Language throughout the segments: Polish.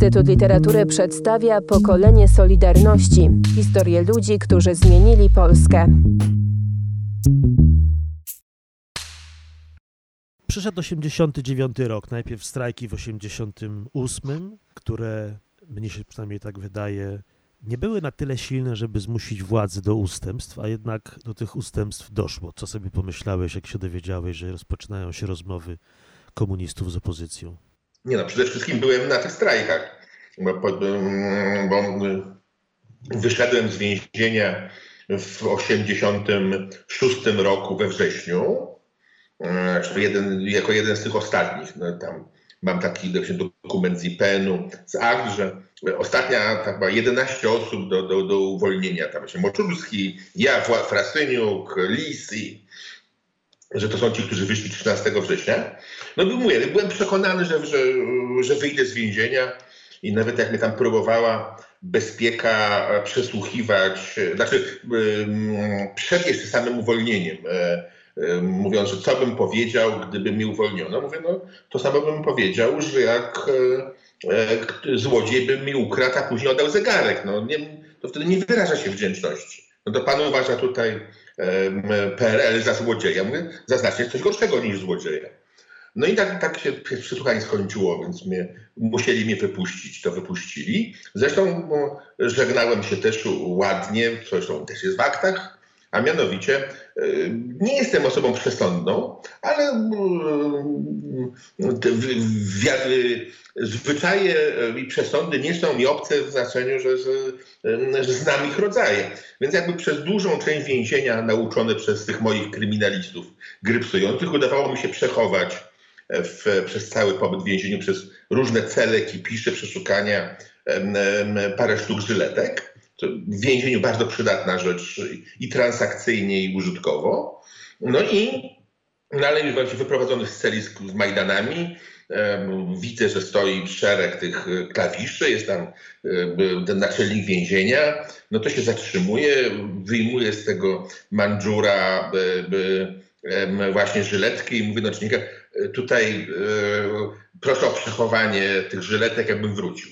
Instytut Literatury przedstawia pokolenie Solidarności historię ludzi, którzy zmienili Polskę. Przyszedł 89 rok, najpierw strajki w 88, które mnie się przynajmniej tak wydaje, nie były na tyle silne, żeby zmusić władzy do ustępstw, a jednak do tych ustępstw doszło. Co sobie pomyślałeś, jak się dowiedziałeś, że rozpoczynają się rozmowy komunistów z opozycją? Nie no, przede wszystkim byłem na tych strajkach, bo, wyszedłem z więzienia w 86 roku we wrześniu, jeden, jako jeden z tych ostatnich. No, tam mam taki dokument z IPN-u, z akt, że ostatnia chyba 11 osób do, do, do uwolnienia, tam się Moczulski, ja, Frasyniuk, Lis że to są ci, którzy wyszli 13 września. No mówię, byłem przekonany, że, że, że wyjdę z więzienia i nawet jak mnie tam próbowała bezpieka przesłuchiwać, znaczy przed jeszcze samym uwolnieniem, e, e, mówiąc, że co bym powiedział, gdyby mi uwolniono. Mówię, no to samo bym powiedział, że jak e, złodziej by mi ukradł, a później oddał zegarek. No, nie, to wtedy nie wyraża się wdzięczności. No to pan uważa tutaj PRL za złodzieja. Mówię, zaznacznie coś gorszego niż złodzieja. No i tak, tak się przesłuchanie skończyło, więc mnie, musieli mnie wypuścić, to wypuścili. Zresztą no, żegnałem się też ładnie, co zresztą też jest w aktach, a mianowicie nie jestem osobą przesądną, ale wiary, zwyczaje i przesądy nie są mi obce w znaczeniu, że, że, że znam ich rodzaje. Więc jakby przez dużą część więzienia nauczony przez tych moich kryminalistów grypsujących udawało mi się przechować w, przez cały pobyt w więzieniu, przez różne cele, kipisze, przeszukania, parę sztuk żyletek. W więzieniu bardzo przydatna rzecz i transakcyjnie, i użytkowo. No i no ale już wyprowadzony z celi z, z Majdanami, widzę, że stoi szereg tych klawiszy, jest tam ten naczelnik więzienia, no to się zatrzymuje, wyjmuje z tego mandżura właśnie żyletki i mówi do naczelnika, tutaj proszę o przechowanie tych żyletek, jakbym wrócił.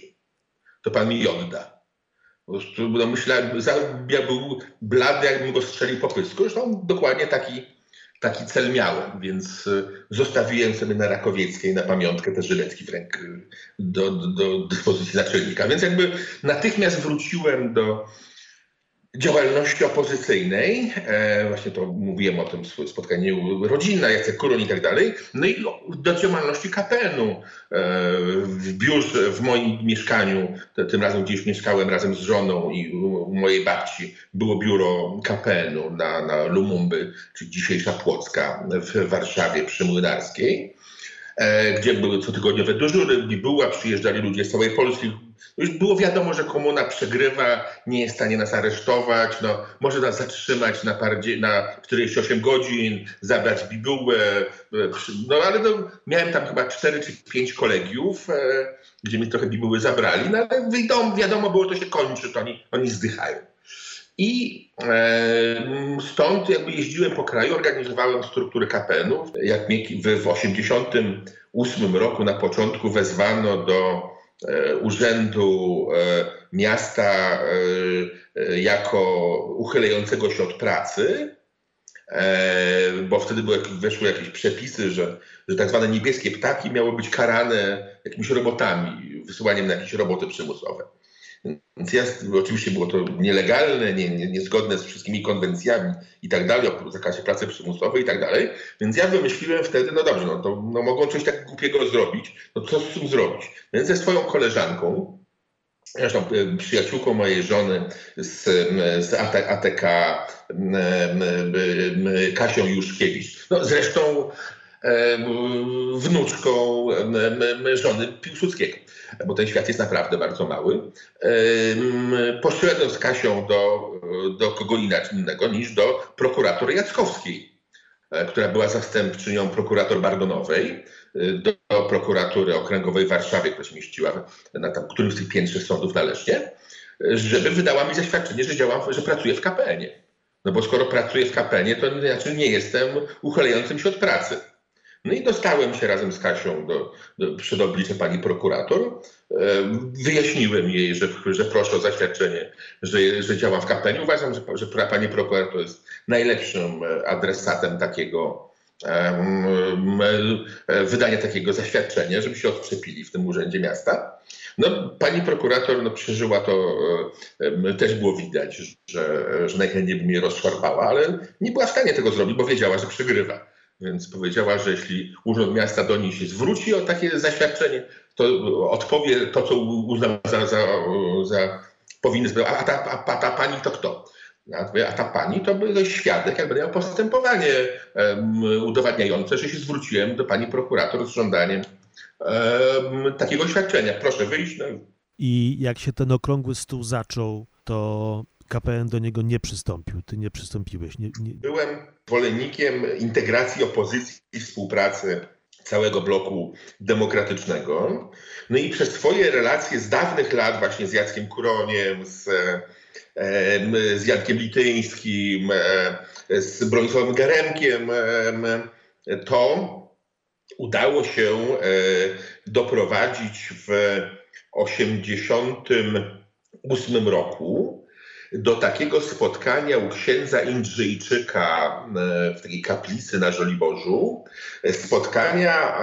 To pan mi odda. Po prostu no, myślałem, ja był blady, jakbym go strzelił po pysku. Zresztą dokładnie taki, taki cel miałem, więc zostawiłem sobie na Rakowieckiej na pamiątkę te żyletki w ręku do, do, do dyspozycji naczelnika. Więc jakby natychmiast wróciłem do, działalności opozycyjnej, e, właśnie to mówiłem o tym spotkaniu rodzinna, Jacek Kurun i tak dalej, no i do działalności KPN-u e, w biurze, w moim mieszkaniu, tym razem gdzieś mieszkałem razem z żoną i u mojej babci było biuro KPN-u na, na Lumumby, czyli dzisiejsza Płocka w Warszawie przy Młynarskiej. E, gdzie były cotygodniowe dyżury, była, przyjeżdżali ludzie z całej Polski. Już było wiadomo, że komuna przegrywa, nie jest w stanie nas aresztować, no, może nas zatrzymać na, parę, na 48 godzin, zabrać bibułę. E, no ale no, miałem tam chyba 4 czy 5 kolegiów, e, gdzie mi trochę bibuły zabrali, no ale wiadomo, wiadomo było, to się kończy, to oni, oni zdychają. I e, stąd jakby jeździłem po kraju, organizowałem struktury KPN-ów. Jak mnie w 1988 roku na początku wezwano do e, urzędu e, miasta jako uchylającego się od pracy, bo wtedy były, weszły jakieś przepisy, że, że tak zwane niebieskie ptaki miały być karane jakimiś robotami, wysyłaniem na jakieś roboty przymusowe. Więc ja, oczywiście było to nielegalne, nie, nie, niezgodne z wszystkimi konwencjami i tak dalej, o zakazie pracy przymusowej i tak dalej. Więc ja wymyśliłem wtedy, no dobrze, no to no mogą coś tak głupiego zrobić, no co z tym zrobić? Więc ze swoją koleżanką, zresztą e, przyjaciółką mojej żony z, z ATK, Kasią Juszkiewicz, no zresztą wnuczką żony Piłsudskiego bo ten świat jest naprawdę bardzo mały, poszedłem z Kasią do, do kogo innego niż do prokuratory Jackowskiej, e, która była zastępczynią prokurator Bardonowej, e, do prokuratury okręgowej w Warszawie, która się mieściła na tam, którymś z tych piętrze sądów należnie, żeby wydała mi zaświadczenie, że działam, że pracuję w KPN-ie. No bo skoro pracuję w KPN-ie, to znaczy nie jestem uchylającym się od pracy. No i dostałem się razem z Kasią do, do, przed oblicze pani prokurator. E, wyjaśniłem jej, że, że proszę o zaświadczenie, że, że działa w kapelanie. Uważam, że, że pani prokurator jest najlepszym e, adresatem takiego wydania takiego zaświadczenia, żeby się odczepili w tym urzędzie miasta. No, pani prokurator no, przeżyła to, też było widać, że, że najchętniej by mnie rozszarpała, ale nie była w stanie tego zrobić, bo wiedziała, że przegrywa. Więc powiedziała, że jeśli Urząd Miasta do niej się zwróci o takie zaświadczenie, to odpowie to, co uzna za, za, za powinny. A ta, a ta pani to kto? A ta pani to był świadek, jak będę miał postępowanie um, udowadniające, że się zwróciłem do pani prokurator z żądaniem um, takiego świadczenia. Proszę wyjść. No. I jak się ten okrągły stół zaczął, to KPN do niego nie przystąpił. Ty nie przystąpiłeś. Nie, nie... Byłem zwolennikiem integracji opozycji i współpracy całego bloku demokratycznego. No i przez swoje relacje z dawnych lat właśnie z Jackiem Kuroniem, z, z Jankiem Lityńskim, z Bronisławem Garemkiem, to udało się doprowadzić w 1988 roku do takiego spotkania u księdza Indrzejczyka e, w takiej kaplicy na Żoliborzu, e, spotkania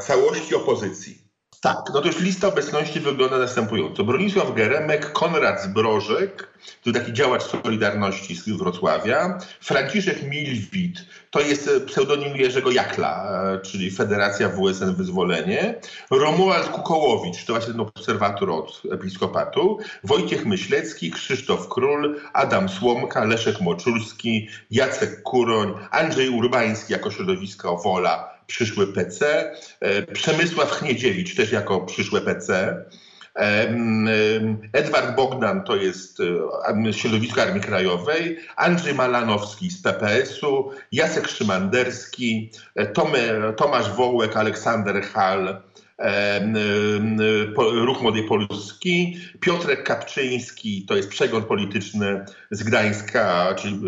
całości opozycji. Tak, no to już lista obecności wygląda następująco. Bronisław Geremek, Konrad Zbrożek, to taki działacz Solidarności z Wrocławia, Franciszek Milwit, to jest pseudonim Jerzego Jakla, e, czyli Federacja WSN Wyzwolenie, Romuald Kukołowicz, to właśnie ten obserwator od episkopatu, Wojciech Myślecki, Krzysztof Król, Adam Słomka, Leszek Moczulski, Jacek Kuroń, Andrzej Urbański jako środowisko Wola, przyszły PC, e, Przemysław Chniedziewicz też jako przyszłe PC, Edward Bogdan to jest e, środowisko Armii Krajowej, Andrzej Malanowski z PPS-u, Jacek Szymanderski, e, Tomasz Wołek, Aleksander Hall, Ruch Młodej Polski, Piotrek Kapczyński, to jest przegląd polityczny z Gdańska, czyli e,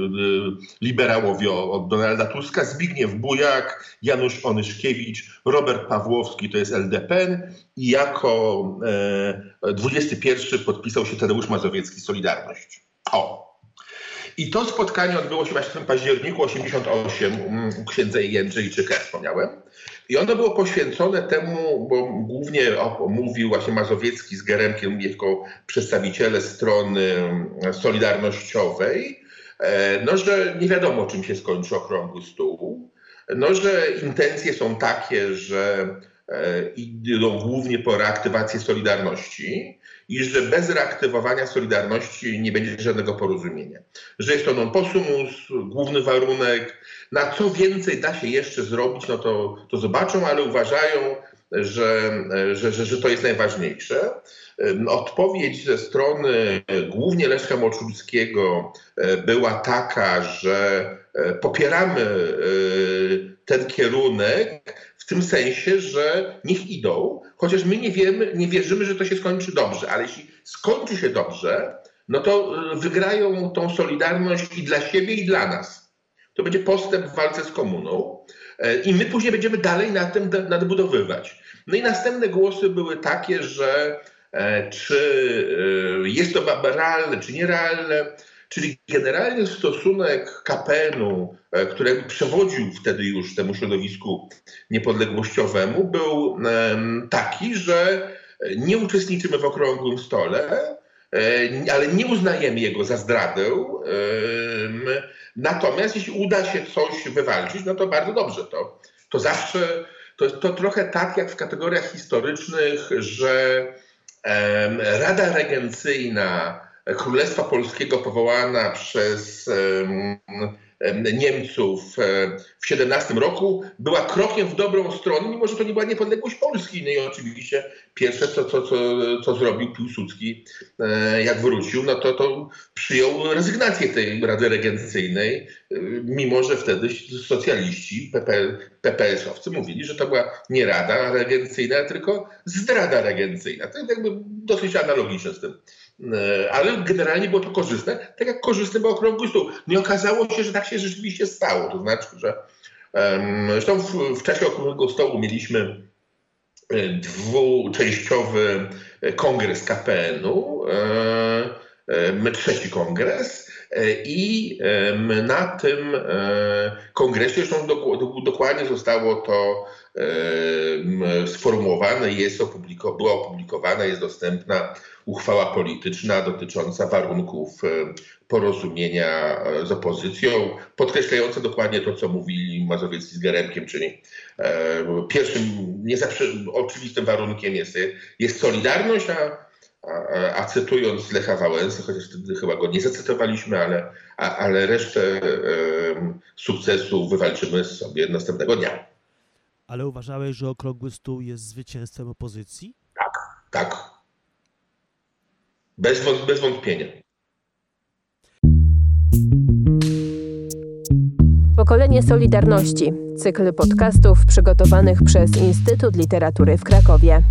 liberałowie od Donalda Tuska, Zbigniew Bujak, Janusz Onyszkiewicz, Robert Pawłowski, to jest LDP i jako 21 podpisał się Tadeusz Mazowiecki, Solidarność. O, i to spotkanie odbyło się właśnie w październiku 88 u księdza Jędrzejczyka, jak wspomniałem. I ono było poświęcone temu, bo głównie mówił właśnie Mazowiecki z Geremkiem jako przedstawiciele strony solidarnościowej, e, no, że nie wiadomo, czym się skończy okrągły stół, no, że intencje są takie, że idą głównie po reaktywację Solidarności i że bez reaktywowania Solidarności nie będzie żadnego porozumienia. Że jest to non possumus, główny warunek, na co więcej da się jeszcze zrobić, no to, to zobaczą, ale uważają, że, że, że, że to jest najważniejsze. Odpowiedź ze strony głównie Leszka Moczulskiego e, była taka, że e, popieramy e, ten kierunek w tym sensie, że niech idą, chociaż my nie wiemy, nie wierzymy, że to się skończy dobrze, ale jeśli skończy się dobrze, no to wygrają tą solidarność i dla siebie, i dla nas to będzie postęp w walce z komuną e, i my później będziemy dalej na tym nadbudowywać. No i następne głosy były takie, że e, czy e, jest to realne, czy nierealne, czyli generalnie stosunek KPN-u, który przewodził wtedy już temu środowisku niepodległościowemu, był taki, że nie uczestniczymy w okrągłym stole, ale nie uznajemy jego za zdradę. Natomiast jeśli uda się coś wywalczyć, no to bardzo dobrze. To, to zawsze to jest to trochę tak jak w kategoriach historycznych, że Rada Regencyjna Królestwa Polskiego powołana przez Niemców w 17 roku była krokiem w dobrą stronę, mimo że to nie była niepodległość Polski. No i oczywiście pierwsze, co, co, co, co zrobił Piłsudski, e, jak wrócił, no to, to przyjął rezygnację tej Rady Regencyjnej, e, mimo że wtedy socjaliści, PP, PPS-owcy mówili, że to była nie Rada Regencyjna, tylko zdrada regencyjna. To jest jakby dosyć analogiczne z tym. E, ale generalnie było to korzystne, tak jak korzystny był okrągły stół. Nie okazało się, że tak się rzeczywiście stało. To znaczy, że Zresztą w, w czasie okrągłego stołu mieliśmy e, dwuczęściowy kongres KPN-u, e, e, trzeci kongres. E, I na tym e, kongresie, zresztą dok- dok- dokładnie zostało to sformułowane, jest opubliko- była opublikowana, jest dostępna uchwała polityczna dotycząca warunków e, porozumienia z opozycją, podkreślająca dokładnie to, co mówili Mazowiecki z Geremkiem, czyli pierwszym, nie zawsze oczywistym warunkiem jest, jest solidarność, a a, cytując Lecha Wałęsy, chociaż wtedy chyba go nie zacytowaliśmy, ale, a, ale resztę em, sukcesu wywalczymy sobie następnego dnia. Ale uważałeś, że okrągły stół jest zwycięstwem opozycji? Tak. Bez, wąt- bez wątpienia. Pokolenie Solidarności. Cykl podcastów przygotowanych przez Instytut Literatury w Krakowie.